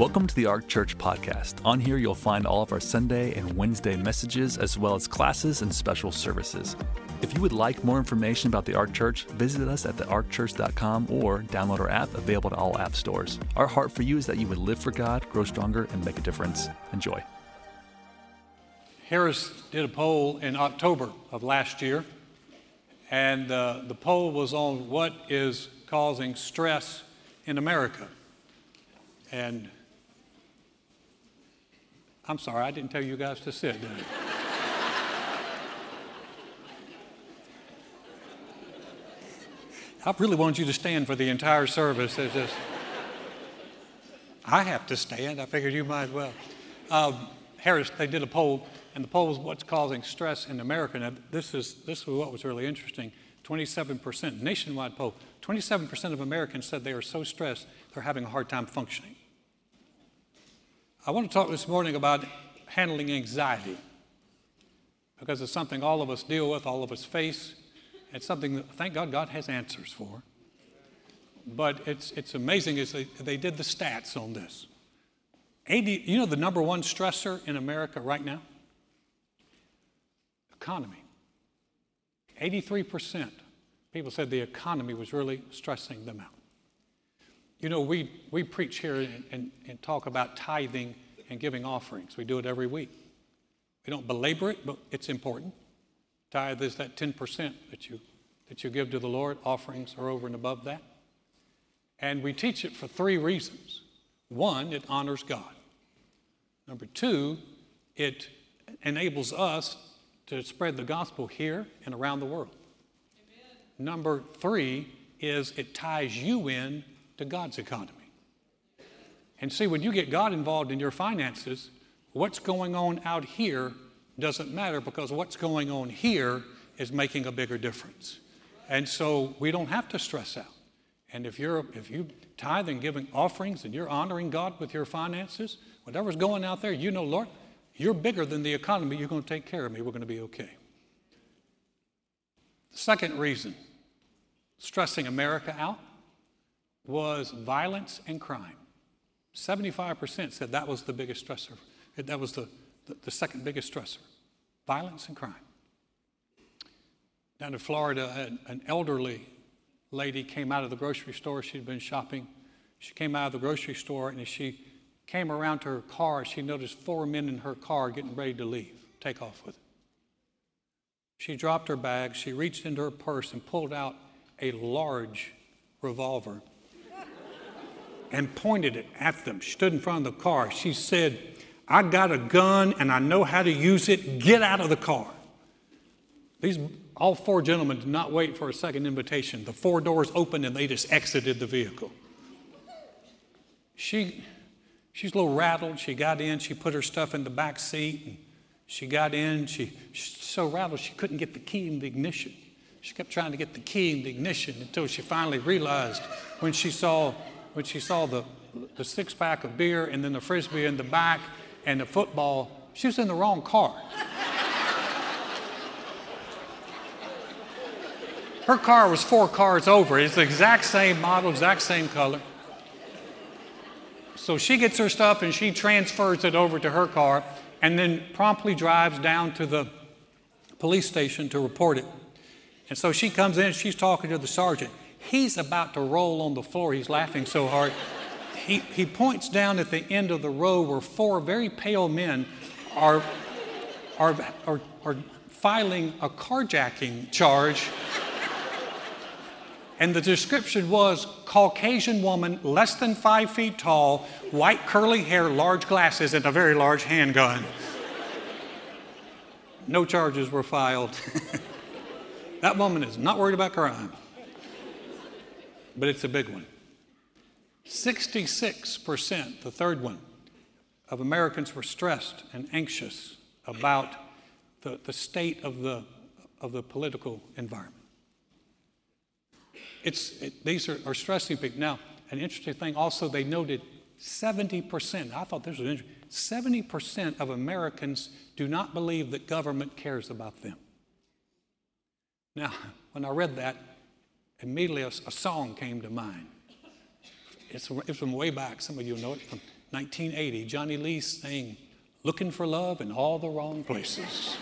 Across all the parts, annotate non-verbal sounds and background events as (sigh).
Welcome to the Ark Church podcast. On here, you'll find all of our Sunday and Wednesday messages, as well as classes and special services. If you would like more information about the Ark Church, visit us at thearkchurch.com or download our app available to all app stores. Our heart for you is that you would live for God, grow stronger, and make a difference. Enjoy. Harris did a poll in October of last year, and uh, the poll was on what is causing stress in America. And I'm sorry, I didn't tell you guys to sit, did I? I really wanted you to stand for the entire service. It's just, I have to stand. I figured you might as well. Um, Harris, they did a poll, and the poll was what's causing stress in America. Now, this is, this is what was really interesting. 27%, nationwide poll, 27% of Americans said they are so stressed they're having a hard time functioning. I want to talk this morning about handling anxiety because it's something all of us deal with, all of us face. It's something that, thank God, God has answers for. But it's, it's amazing is they, they did the stats on this. 80, you know the number one stressor in America right now? Economy. 83% people said the economy was really stressing them out. You know, we, we preach here and, and, and, talk about tithing and giving offerings. We do it every week. We don't belabor it, but it's important. Tithe is that 10% that you, that you give to the Lord. Offerings are over and above that. And we teach it for three reasons. One, it honors God. Number two, it enables us to spread the gospel here and around the world. Amen. Number three is it ties you in to God's economy. And see, when you get God involved in your finances, what's going on out here doesn't matter because what's going on here is making a bigger difference. And so we don't have to stress out. And if you're if you tithe and giving offerings and you're honoring God with your finances, whatever's going out there, you know, Lord, you're bigger than the economy. You're going to take care of me. We're going to be okay. Second reason stressing America out was violence and crime. 75% said that was the biggest stressor. That was the, the, the second biggest stressor violence and crime. Down in Florida, an, an elderly lady came out of the grocery store. She'd been shopping. She came out of the grocery store, and as she came around to her car, she noticed four men in her car getting ready to leave, take off with it. She dropped her bag. She reached into her purse and pulled out a large revolver and pointed it at them. She stood in front of the car. She said, I got a gun and I know how to use it. Get out of the car. These all four gentlemen did not wait for a second invitation. The four doors opened and they just exited the vehicle. She she's a little rattled. She got in, she put her stuff in the back seat, she got in, she she's so rattled she couldn't get the key in the ignition. She kept trying to get the key in the ignition until she finally realized when she saw when she saw the, the six pack of beer and then the frisbee in the back and the football, she was in the wrong car. Her car was four cars over. It's the exact same model, exact same color. So she gets her stuff and she transfers it over to her car and then promptly drives down to the police station to report it. And so she comes in, she's talking to the sergeant. He's about to roll on the floor. He's laughing so hard. He, he points down at the end of the row where four very pale men are, are, are, are filing a carjacking charge. And the description was Caucasian woman, less than five feet tall, white curly hair, large glasses, and a very large handgun. No charges were filed. (laughs) that woman is not worried about crime but it's a big one. 66%, the third one, of Americans were stressed and anxious about the, the state of the, of the political environment. It's, it, these are, are stressing people. Now, an interesting thing also, they noted 70%, I thought this was an interesting, 70% of Americans do not believe that government cares about them. Now, (laughs) when I read that, immediately a, a song came to mind. It's, it's, from way back. Some of you know it from 1980, Johnny Lee sang, Looking for Love in All the Wrong Places.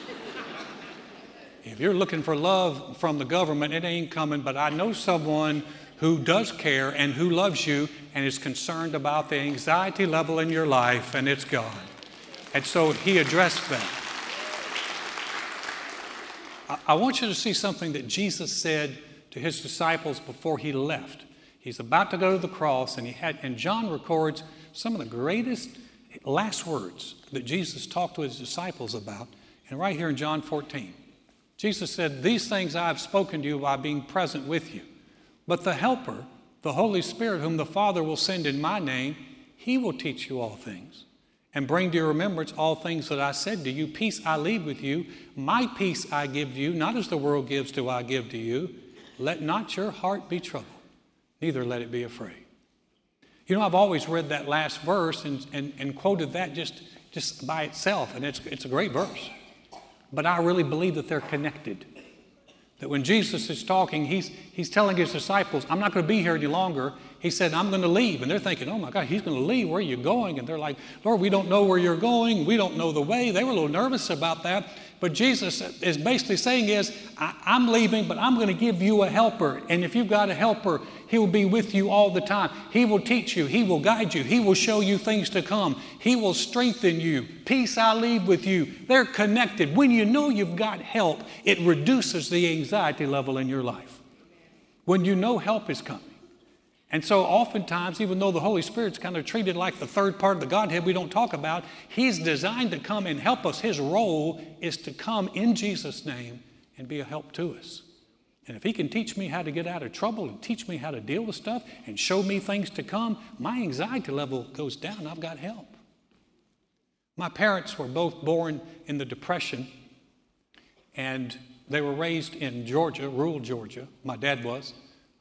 if you're looking for love from the government, it ain't coming, but I know someone who does care and who loves you and is concerned about the anxiety level in your life, and it's God. And so he addressed that. I want you to see something that Jesus said to his disciples before he left. He's about to go to the cross, and he had, and John records some of the greatest last words that Jesus talked to his disciples about. And right here in John 14, Jesus said, These things I have spoken to you by being present with you. But the Helper, the Holy Spirit, whom the Father will send in my name, he will teach you all things and bring to your remembrance all things that I said to you. Peace I leave with you, my peace I give to you, not as the world gives do I give to you. Let not your heart be troubled, neither let it be afraid. You know, I've always read that last verse and, and, and quoted that just, just by itself, and it's, it's a great verse. But I really believe that they're connected. That when Jesus is talking, he's, he's telling his disciples, I'm not going to be here any longer. He said, I'm going to leave. And they're thinking, oh my God, he's going to leave. Where are you going? And they're like, Lord, we don't know where you're going. We don't know the way. They were a little nervous about that. But Jesus is basically saying is, I'm leaving, but I'm going to give you a helper. And if you've got a helper, he will be with you all the time. He will teach you. He will guide you. He will show you things to come. He will strengthen you. Peace I leave with you. They're connected. When you know you've got help, it reduces the anxiety level in your life. When you know help is coming. And so, oftentimes, even though the Holy Spirit's kind of treated like the third part of the Godhead we don't talk about, He's designed to come and help us. His role is to come in Jesus' name and be a help to us. And if He can teach me how to get out of trouble and teach me how to deal with stuff and show me things to come, my anxiety level goes down. I've got help. My parents were both born in the Depression, and they were raised in Georgia, rural Georgia. My dad was.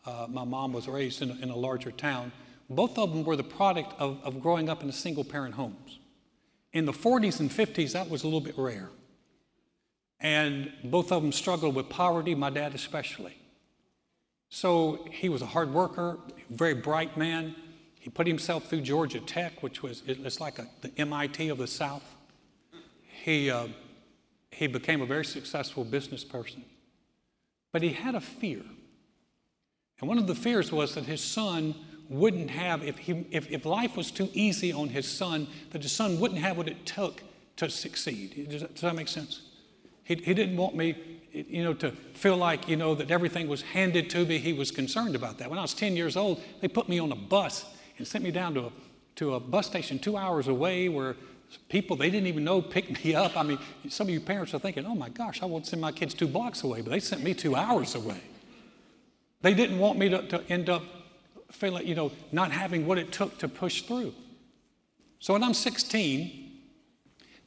Uh, my mom was raised in a, in a, larger town. Both of them were the product of, of growing up in single parent homes. In the 40s and 50s, that was a little bit rare. And both of them struggled with poverty, my dad especially. So he was a hard worker, very bright man. He put himself through Georgia Tech, which was it's like a, the MIT of the South. He, uh, he became a very successful business person. But he had a fear. And one of the fears was that his son wouldn't have, if, he, if, if life was too easy on his son, that his son wouldn't have what it took to succeed. Does that, does that make sense? He, he didn't want me, you know, to feel like, you know, that everything was handed to me. He was concerned about that. When I was 10 years old, they put me on a bus and sent me down to a, to a bus station two hours away where people they didn't even know picked me up. I mean, some of you parents are thinking, oh my gosh, I won't send my kids two blocks away, but they sent me two hours away. They didn't want me to, to end up feeling, you know, not having what it took to push through. So when I'm 16,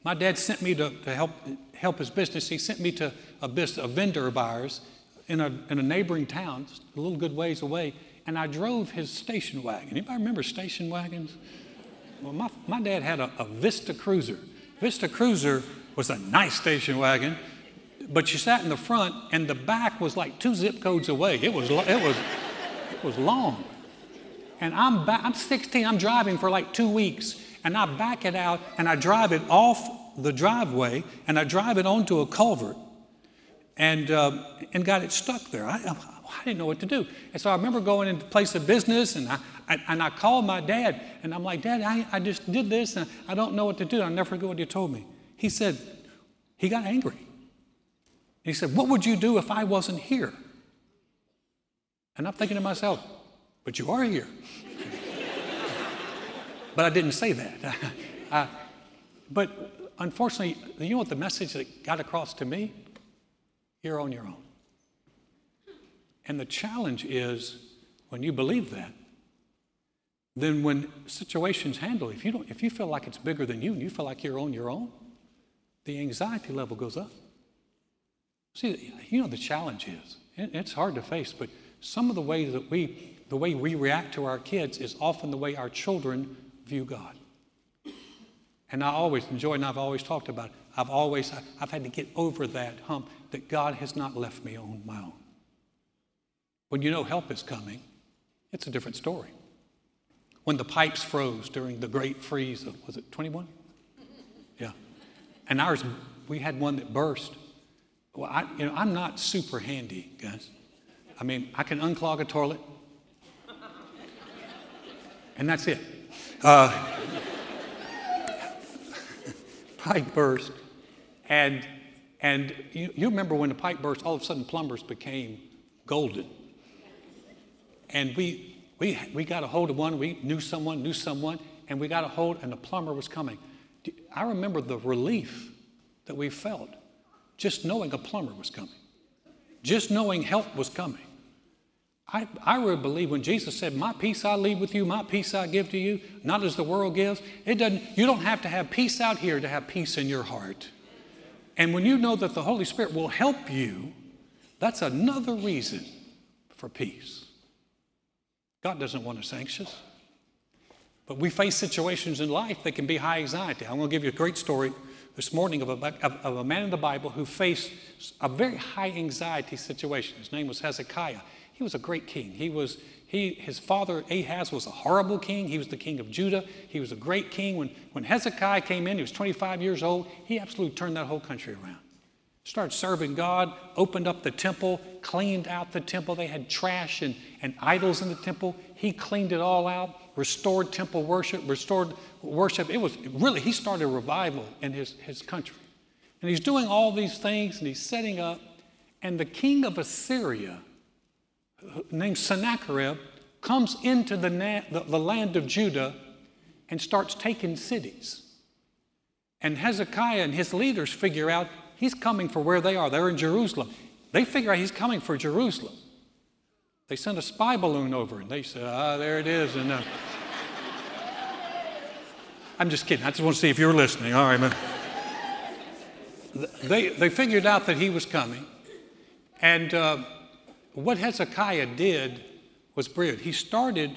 my dad sent me to, to help, help his business. He sent me to a, business, a vendor of ours in a, in a neighboring town, a little good ways away, and I drove his station wagon. Anybody remember station wagons? Well, my, my dad had a, a Vista Cruiser. Vista Cruiser was a nice station wagon but you sat in the front and the back was like two zip codes away. It was, it was, it was long. And I'm, back, I'm 16, I'm driving for like two weeks, and I back it out and I drive it off the driveway and I drive it onto a culvert and, uh, and got it stuck there. I, I didn't know what to do. And so I remember going into place of business and I, I, and I called my dad and I'm like, Dad, I, I just did this and I don't know what to do. I'll never forget what he told me. He said, he got angry. He said, What would you do if I wasn't here? And I'm thinking to myself, But you are here. (laughs) but I didn't say that. (laughs) uh, but unfortunately, you know what the message that got across to me? You're on your own. And the challenge is when you believe that, then when situations handle, if you don't, if you feel like it's bigger than you and you feel like you're on your own, the anxiety level goes up. See, you know the challenge is, it's hard to face, but some of the ways that we, the way we react to our kids is often the way our children view God. And I always, enjoy, and I've always talked about it, I've always, I've had to get over that hump that God has not left me on my own. When you know help is coming, it's a different story. when the pipes froze during the great freeze of, was it 21? Yeah. And ours, we had one that burst. Well, I, you know, I'm not super handy, guys. I mean, I can unclog a toilet, and that's it. Uh, (laughs) pipe burst, and and you, you remember when the pipe burst, all of a sudden plumbers became golden. And we, we, we got a hold of one, we knew someone, knew someone, and we got a hold, and the plumber was coming. I remember the relief that we felt just knowing a plumber was coming, just knowing help was coming. I, I really believe when Jesus said, My peace I leave with you, my peace I give to you, not as the world gives, it doesn't, you don't have to have peace out here to have peace in your heart. And when you know that the Holy Spirit will help you, that's another reason for peace. God doesn't want us anxious. But we face situations in life that can be high anxiety. I'm going to give you a great story this morning of a, of, a man in the Bible who faced a very high anxiety situation. His name was Hezekiah. He was a great king. He was, he, his father Ahaz was a horrible king. He was the king of Judah. He was a great king. When, when Hezekiah came in, he was 25 years old. He absolutely turned that whole country around. Started serving God, opened up the temple, cleaned out the temple. They had trash and, and idols in the temple. He cleaned it all out, restored temple worship, restored worship. It was really, he started a revival in his, his country. And he's doing all these things and he's setting up. And the king of Assyria, named Sennacherib comes into the, na- the, the land of Judah and starts taking cities. And Hezekiah and his leaders figure out he's coming for where they are. They're in Jerusalem. They figure out he's coming for Jerusalem. They sent a spy balloon over and they said, ah, there it is. And uh, I'm just kidding. I just want to see if you're listening. All right, man. They, they figured out that he was coming. And uh, what Hezekiah did was brilliant. He started,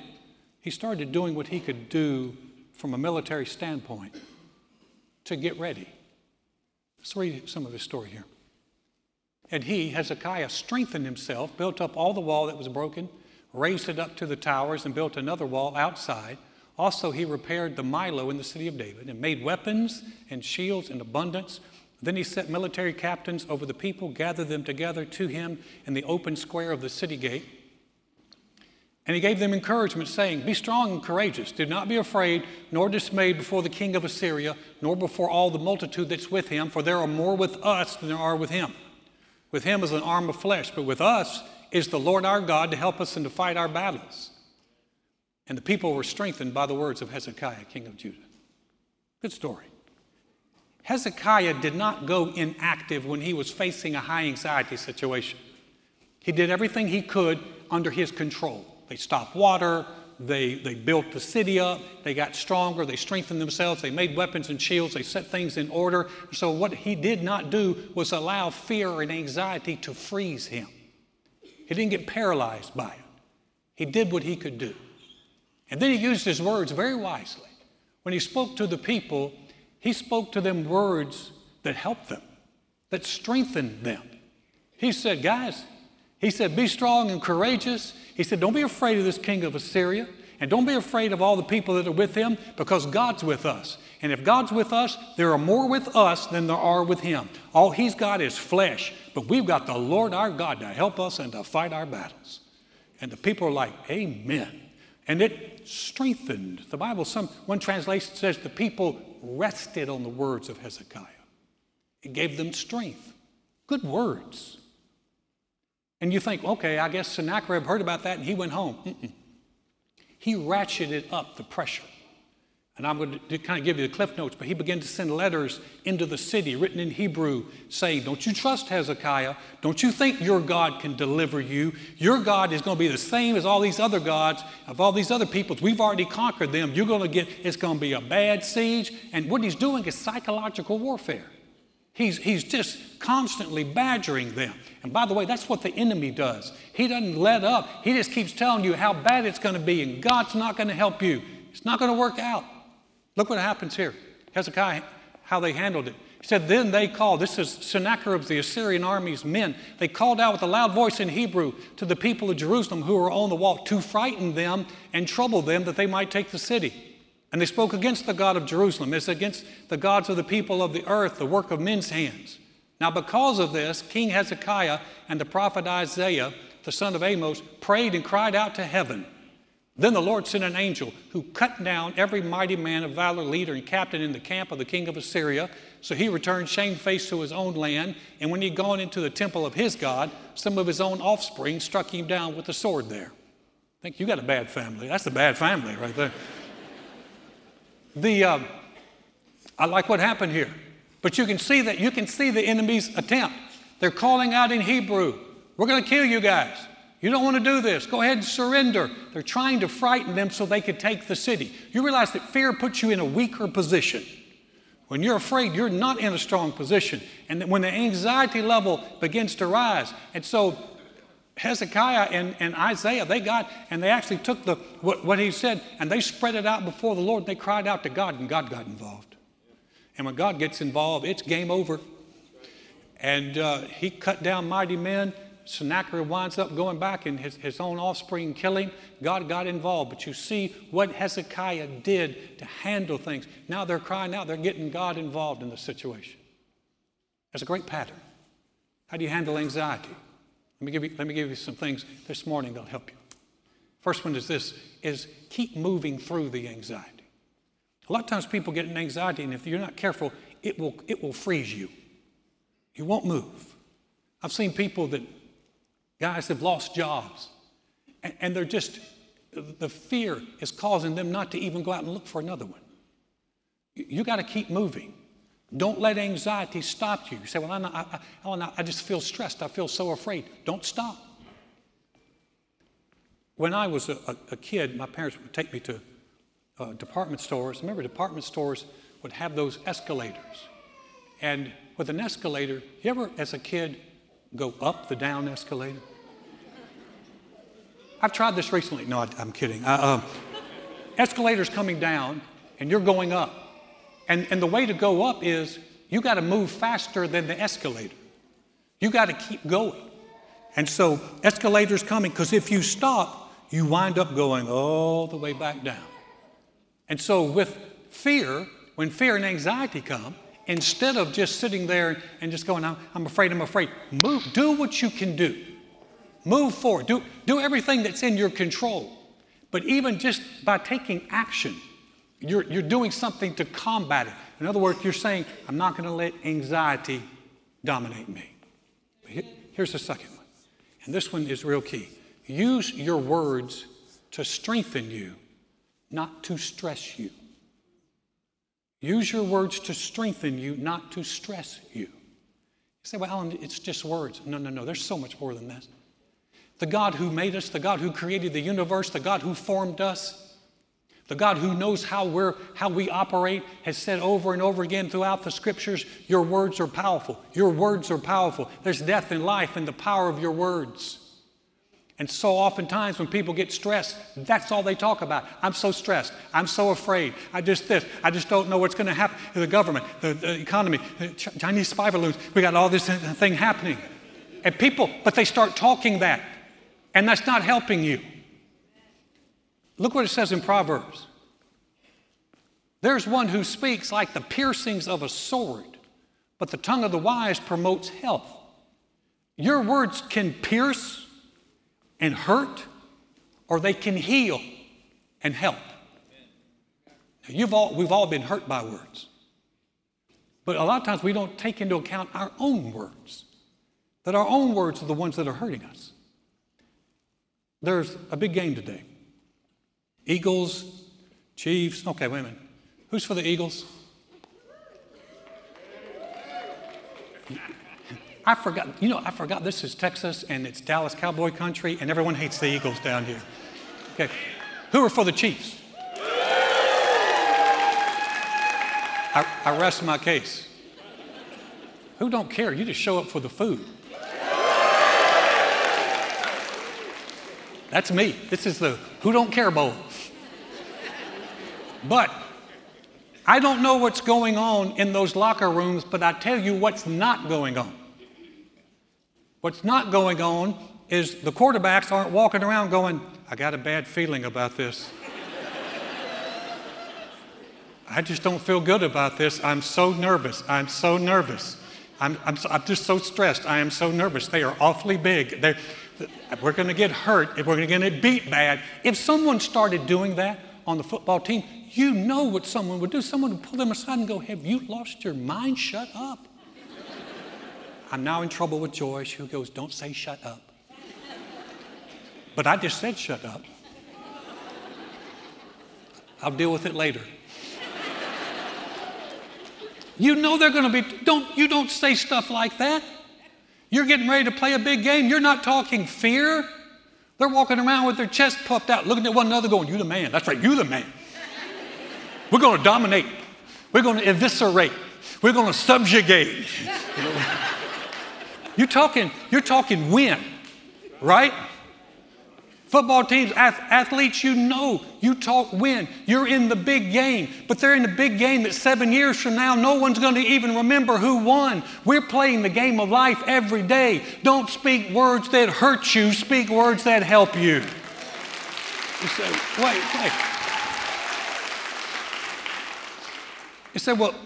he started doing what he could do from a military standpoint to get ready. Let's read some of his story here. And he, Hezekiah, strengthened himself, built up all the wall that was broken, raised it up to the towers, and built another wall outside. Also, he repaired the Millo in the city of David and made weapons and shields in abundance then he set military captains over the people, gathered them together to him in the open square of the city gate. And he gave them encouragement, saying, Be strong and courageous. Do not be afraid nor dismayed before the king of Assyria, nor before all the multitude that's with him, for there are more with us than there are with him. With him is an arm of flesh, but with us is the Lord our God to help us and to fight our battles. And the people were strengthened by the words of Hezekiah, king of Judah. Good story. Hezekiah did not go inactive when he was facing a high anxiety situation. He did everything he could under his control. They stopped water, they, they built the city up, they got stronger, they strengthened themselves, they made weapons and shields, they set things in order. So, what he did not do was allow fear and anxiety to freeze him. He didn't get paralyzed by it. He did what he could do. And then he used his words very wisely. When he spoke to the people, he spoke to them words that helped them, that strengthened them. He said, Guys, he said, Be strong and courageous. He said, Don't be afraid of this king of Assyria. And don't be afraid of all the people that are with him because God's with us. And if God's with us, there are more with us than there are with him. All he's got is flesh, but we've got the Lord our God to help us and to fight our battles. And the people are like, Amen. And it strengthened. The Bible, some one translation says the people rested on the words of Hezekiah. It gave them strength. Good words. And you think, okay, I guess Sennacherib heard about that and he went home. Mm-mm. He ratcheted up the pressure. And I'm going to kind of give you the cliff notes, but he began to send letters into the city written in Hebrew saying, Don't you trust Hezekiah? Don't you think your God can deliver you? Your God is going to be the same as all these other gods of all these other peoples. We've already conquered them. You're going to get, it's going to be a bad siege. And what he's doing is psychological warfare. He's, he's just constantly badgering them. And by the way, that's what the enemy does. He doesn't let up, he just keeps telling you how bad it's going to be, and God's not going to help you. It's not going to work out. Look what happens here. Hezekiah, how they handled it. He said, Then they called, this is Sennacherib, the Assyrian army's men, they called out with a loud voice in Hebrew to the people of Jerusalem who were on the wall to frighten them and trouble them that they might take the city. And they spoke against the God of Jerusalem, as against the gods of the people of the earth, the work of men's hands. Now, because of this, King Hezekiah and the prophet Isaiah, the son of Amos, prayed and cried out to heaven. Then the Lord sent an angel who cut down every mighty man of valor, leader, and captain in the camp of the king of Assyria. So he returned shamefaced to his own land. And when he had gone into the temple of his God, some of his own offspring struck him down with the sword there. I think you got a bad family. That's a bad family right there. The, um, I like what happened here. But you can see that you can see the enemy's attempt. They're calling out in Hebrew, We're going to kill you guys. You don't want to do this. Go ahead and surrender. They're trying to frighten them so they could take the city. You realize that fear puts you in a weaker position. When you're afraid, you're not in a strong position. And when the anxiety level begins to rise. And so Hezekiah and, and Isaiah, they got, and they actually took the, what, what he said, and they spread it out before the Lord. And They cried out to God, and God got involved. And when God gets involved, it's game over. And uh, he cut down mighty men. Sennacherib winds up going back and his, his own offspring killing. God got involved. But you see what Hezekiah did to handle things. Now they're crying out, they're getting God involved in the situation. That's a great pattern. How do you handle anxiety? Let me give you, let me give you some things this morning that'll help you. First one is this is keep moving through the anxiety. A lot of times people get an anxiety, and if you're not careful, it will, it will freeze you. You won't move. I've seen people that Guys have lost jobs, and, and they're just, the fear is causing them not to even go out and look for another one. You, you got to keep moving. Don't let anxiety stop you. You say, Well, I'm not, I, I, I just feel stressed. I feel so afraid. Don't stop. When I was a, a, a kid, my parents would take me to uh, department stores. Remember, department stores would have those escalators. And with an escalator, you ever, as a kid, go up the down escalator? I've tried this recently. No, I, am kidding. Uh, uh, escalator's coming down and you're going up. And, and the way to go up is you got to move faster than the escalator. You got to keep going. And so escalator's coming because if you stop, you wind up going all the way back down. And so with fear, when fear and anxiety come, instead of just sitting there and just going, I'm afraid, I'm afraid, move, do what you can do. Move forward. Do, do everything that's in your control. But even just by taking action, you're, you're doing something to combat it. In other words, you're saying, I'm not going to let anxiety dominate me. Here's the second one. And this one is real key. Use your words to strengthen you, not to stress you. Use your words to strengthen you, not to stress you. You say, well, Alan, it's just words. No, no, no. There's so much more than that. The God who made us, the God who created the universe, the God who formed us, the God who knows how, we're, how we operate has said over and over again throughout the scriptures, Your words are powerful. Your words are powerful. There's death and life in the power of your words. And so oftentimes when people get stressed, that's all they talk about. I'm so stressed. I'm so afraid. I just this. I just don't know what's going to happen to the government, the, the economy, the Chinese spy balloons. We got all this uh, thing happening. And people, but they start talking that. And that's not helping you. Look what it says in Proverbs. There's one who speaks like the piercings of a sword, but the tongue of the wise promotes health. Your words can pierce and hurt, or they can heal and help. Now, you've all, we've all been hurt by words. But a lot of times we don't take into account our own words, that our own words are the ones that are hurting us. There's a big game today. Eagles, Chiefs. Okay, wait a minute. Who's for the Eagles? I forgot, you know, I forgot this is Texas and it's Dallas Cowboy country and everyone hates the Eagles down here. Okay. Who are for the Chiefs? I, I rest my case. Who don't care? You just show up for the food. That's me. This is the who don't care bowl. But I don't know what's going on in those locker rooms, but I tell you what's not going on. What's not going on is the quarterbacks aren't walking around going, I got a bad feeling about this. I just don't feel good about this. I'm so nervous. I'm so nervous. I'm, I'm, so, I'm just so stressed. I am so nervous. They are awfully big. They're, we're going to get hurt. If we're going to get beat bad. If someone started doing that on the football team, you know what someone would do. Someone would pull them aside and go, Have you lost your mind? Shut up. I'm now in trouble with Joyce, who goes, Don't say shut up. But I just said shut up. I'll deal with it later. You know they're going to be, don't, you don't say stuff like that. You're getting ready to play a big game. You're not talking fear. They're walking around with their chest puffed out, looking at one another, going, You the man. That's right, you the man. We're going to dominate. We're going to eviscerate. We're going to subjugate. You know? (laughs) You're talking, you're talking win, right? Football teams, athletes, you know, you talk win. You're in the big game, but they're in the big game that seven years from now, no one's going to even remember who won. We're playing the game of life every day. Don't speak words that hurt you, speak words that help you. You say, wait, wait. You say, well,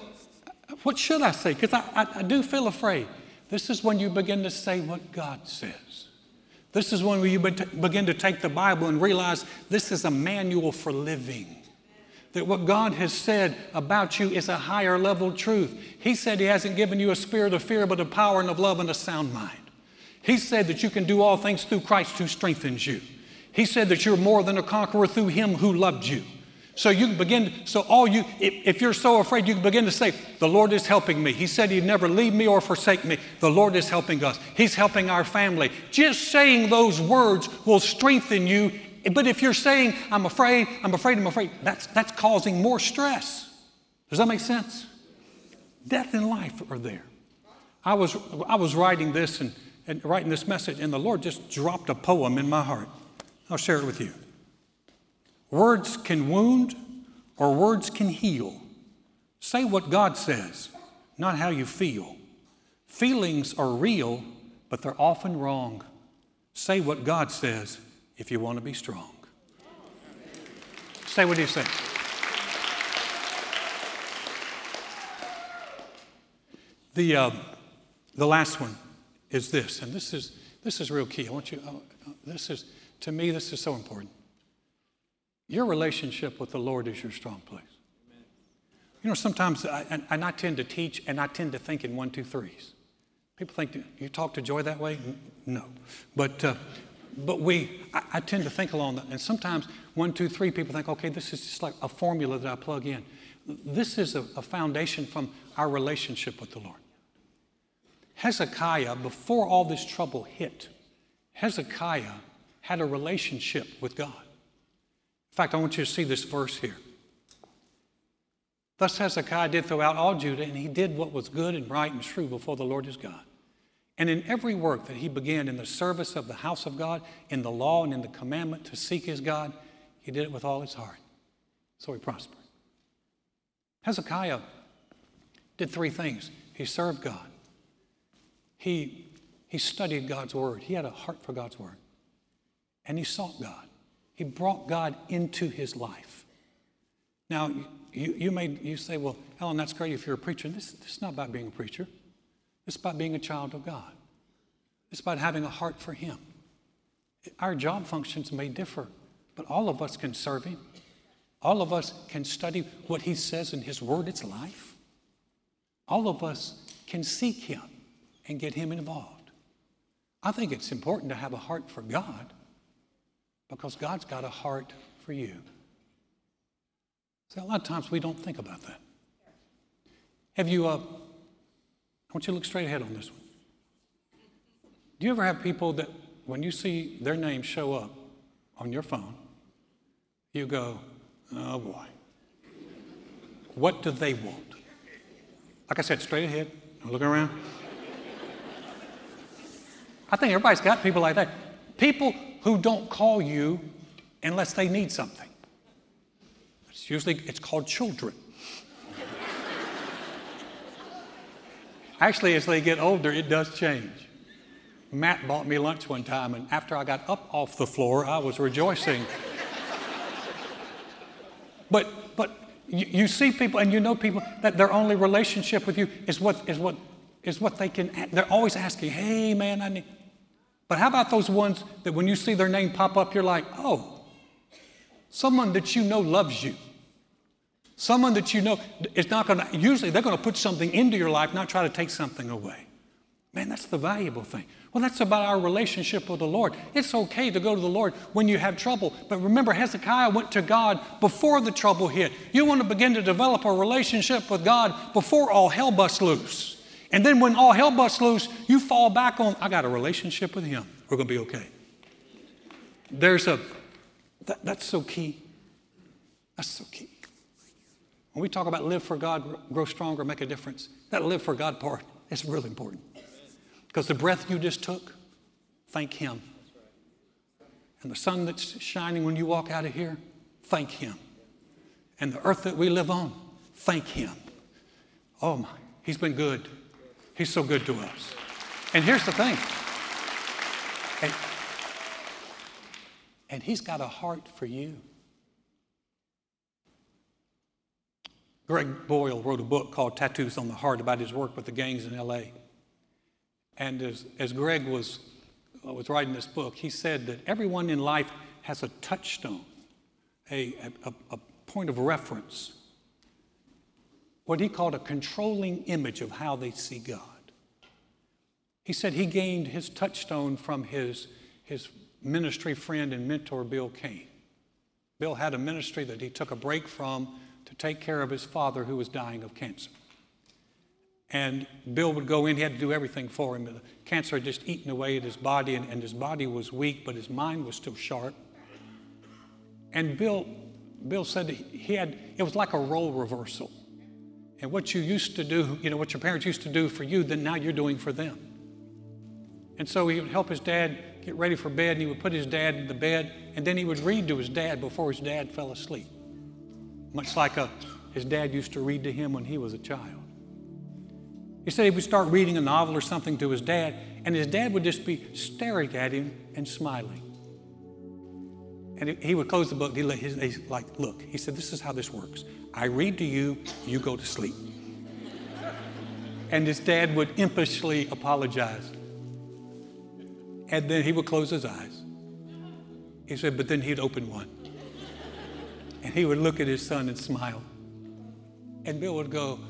what should I say? Because I, I, I do feel afraid. This is when you begin to say what God says. This is when you begin to take the Bible and realize this is a manual for living. That what God has said about you is a higher level truth. He said He hasn't given you a spirit of fear, but of power and of love and a sound mind. He said that you can do all things through Christ who strengthens you. He said that you're more than a conqueror through Him who loved you. So you begin, so all you, if, if, you're so afraid, you can begin to say, The Lord is helping me. He said He'd never leave me or forsake me. The Lord is helping us. He's helping our family. Just saying those words will strengthen you. But if you're saying, I'm afraid, I'm afraid, I'm afraid, that's, that's causing more stress. Does that make sense? Death and life are there. I was, I was writing this and, and writing this message, and the Lord just dropped a poem in my heart. I'll share it with you. Words can wound or words can heal. Say what God says, not how you feel. Feelings are real, but they're often wrong. Say what God says if you want to be strong. Say what He says. The, uh, the last one is this, and this is, this is real key. I want you, uh, this is, to me, this is so important. Your relationship with the Lord is your strong place. You know, sometimes, I, and, and I tend to teach and I tend to think in one, two, threes. People think, you talk to Joy that way? No. But, uh, but we, I, I, tend to think along that. And sometimes one, two, three, people think, okay, this is just like a formula that I plug in. This is a, a foundation from our relationship with the Lord. Hezekiah, before all this trouble hit, Hezekiah had a relationship with God fact, I want you to see this verse here. Thus Hezekiah did throughout all Judah, and he did what was good and right and true before the Lord his God. And in every work that he began in the service of the house of God, in the law and in the commandment to seek his God, he did it with all his heart. So he prospered. Hezekiah did three things he served God, he, he studied God's word, he had a heart for God's word, and he sought God. He brought God into his life. Now, you, you may you say, well, Alan, that's great if you're a preacher. This, this is not about being a preacher. It's about being a child of God. It's about having a heart for Him. Our job functions may differ, but all of us can serve Him. All of us can study what He says in His Word, it's life. All of us can seek Him and get Him involved. I think it's important to have a heart for God because God's got a heart for you. See, a lot of times we don't think about that. Have you, uh, I want you to look straight ahead on this one. Do you ever have people that when you see their name show up on your phone, you go, oh boy, what do they want? Like I said, straight ahead, look around. I think everybody's got people like that. People who don't call you unless they need something. It's usually it's called children. (laughs) Actually, as they get older, it does change. Matt bought me lunch one time, and after I got up off the floor, I was rejoicing. (laughs) but but you, you, see people, and you know people that their only relationship with you is what is what is what they can. They're always asking, "Hey, man, I need." But how about those ones that when you see their name pop up, you're like, oh, someone that you know loves you. Someone that you know is not going to, usually they're going to put something into your life, not try to take something away. Man, that's the valuable thing. Well, that's about our relationship with the Lord. It's okay to go to the Lord when you have trouble. But remember, Hezekiah went to God before the trouble hit. You want to begin to develop a relationship with God before all hell busts loose. And then when all hell busts loose, you fall back on, I got a relationship with Him. We're going to be okay. There's a, that, that's so key. That's so key. When we talk about live for God, grow stronger, make a difference, that live for God part is really important. Because the breath you just took, thank Him. And the sun that's shining when you walk out of here, thank Him. And the earth that we live on, thank Him. Oh my, He's been good. He's so good to us. And here's the thing. And, and He's got a heart for you. Greg Boyle wrote a book called Tattoos on the Heart about his work with the gangs in LA. And as, as Greg was, uh, was writing this book, he said that everyone in life has a touchstone, a, a, a point of reference, what he called a controlling image of how they see God. He said he gained his touchstone from his, his ministry friend and mentor, Bill Cain. Bill had a ministry that he took a break from to take care of his father who was dying of cancer. And Bill would go in, he had to do everything for him. The cancer had just eaten away at his body, and, and his body was weak, but his mind was still sharp. And Bill, Bill said he had, it was like a role reversal. And what you used to do, you know, what your parents used to do for you, then now you're doing for them. And so he would help his dad get ready for bed, and he would put his dad in the bed, and then he would read to his dad before his dad fell asleep much like a, his dad used to read to him when he was a child. He said he would start reading a novel or something to his dad, and his dad would just be staring at him and smiling. And he would close the book. He let his, he's like, look, he said, this is how this works. I read to you, you go to sleep. and his dad would impishly apologize. And then he would close his eyes. He said, but then he'd open one. And he would look at his son and smile. And Bill would go,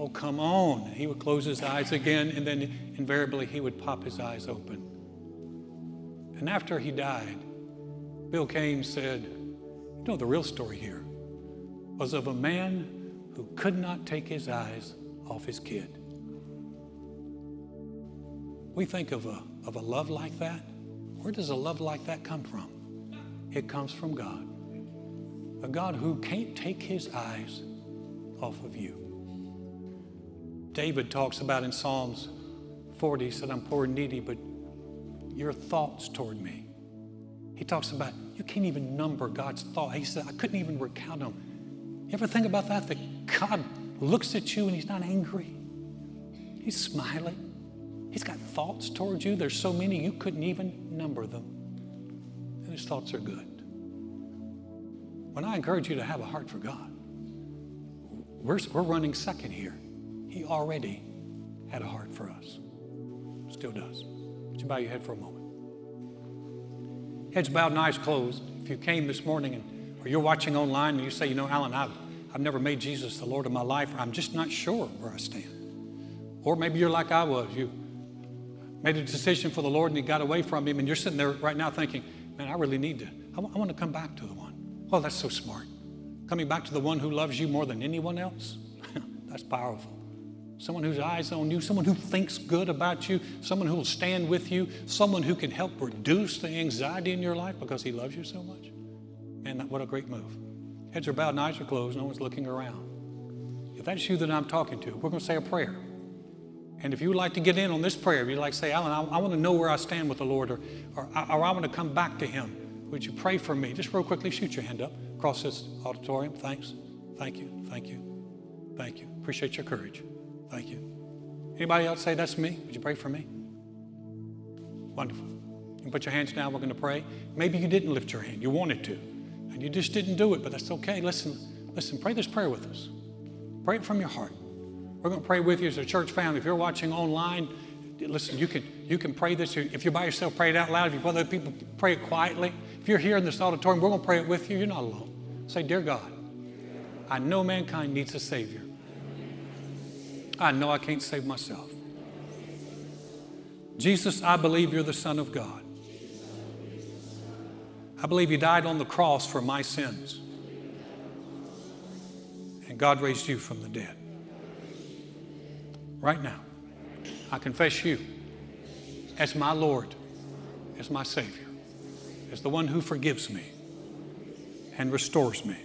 Oh, come on. He would close his eyes again, and then invariably he would pop his eyes open. And after he died, Bill Cain said, You know, the real story here was of a man who could not take his eyes off his kid. We think of a, of a love like that. Where does a love like that come from? It comes from God a God who can't take his eyes off of you. David talks about in Psalms 40, he said, I'm poor and needy, but your thoughts toward me. He talks about you can't even number God's thought. He said, I couldn't even recount them. You ever think about that? That God looks at you and he's not angry. He's smiling. He's got thoughts towards you. There's so many you couldn't even number them. And his thoughts are good. When I encourage you to have a heart for God, we're, we're running second here. He already had a heart for us, still does. Would you bow your head for a moment? Heads bowed and eyes closed. If you came this morning and, or you're watching online and you say, you know, Alan, I've, I've never made Jesus the Lord of my life, or I'm just not sure where I stand. Or maybe you're like I was. You made a decision for the Lord and you got away from Him, and you're sitting there right now thinking, man, I really need to. I, w- I want to come back to the one. Oh, that's so smart. Coming back to the one who loves you more than anyone else, (laughs) that's powerful. Someone whose eyes on you, someone who thinks good about you, someone who will stand with you, someone who can help reduce the anxiety in your life because he loves you so much. Man, what a great move. Heads are bowed and eyes are closed, no one's looking around. If that's you that I'm talking to, we're going to say a prayer. And if you would like to get in on this prayer, if you'd like to say, Alan, I, I want to know where I stand with the Lord, or, or, or I want to come back to Him, would you pray for me? Just real quickly, shoot your hand up across this auditorium. Thanks. Thank you. Thank you. Thank you. Appreciate your courage. Thank you. Anybody else say that's me? Would you pray for me? Wonderful. You can put your hands down. We're going to pray. Maybe you didn't lift your hand. You wanted to, and you just didn't do it, but that's okay. Listen, listen. Pray this prayer with us. Pray it from your heart. We're going to pray with you as a church family. If you're watching online, listen. You can you can pray this. If you're by yourself, pray it out loud. If you're with other people, pray it quietly. If you're here in this auditorium, we're going to pray it with you. You're not alone. Say, dear God, I know mankind needs a Savior. I know I can't save myself. Jesus, I believe you're the Son of God. I believe you died on the cross for my sins. And God raised you from the dead. Right now, I confess you as my Lord, as my Savior, as the one who forgives me and restores me.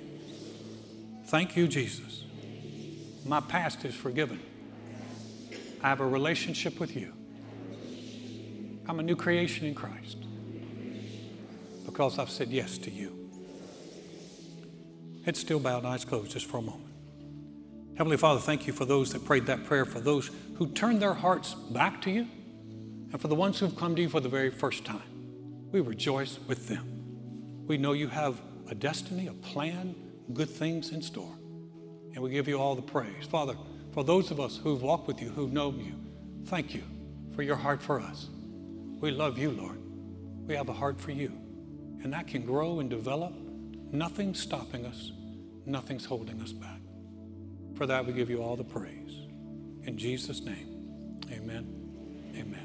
Thank you, Jesus. My past is forgiven. I have a relationship with you. I'm a new creation in Christ because I've said yes to you. Head still bowed, eyes closed just for a moment. Heavenly Father, thank you for those that prayed that prayer, for those who turned their hearts back to you, and for the ones who've come to you for the very first time. We rejoice with them. We know you have a destiny, a plan, good things in store. And we give you all the praise. Father, for those of us who've walked with you, who know you, thank you for your heart for us. We love you, Lord. We have a heart for you. And that can grow and develop. Nothing's stopping us, nothing's holding us back. For that, we give you all the praise. In Jesus' name, amen. Amen.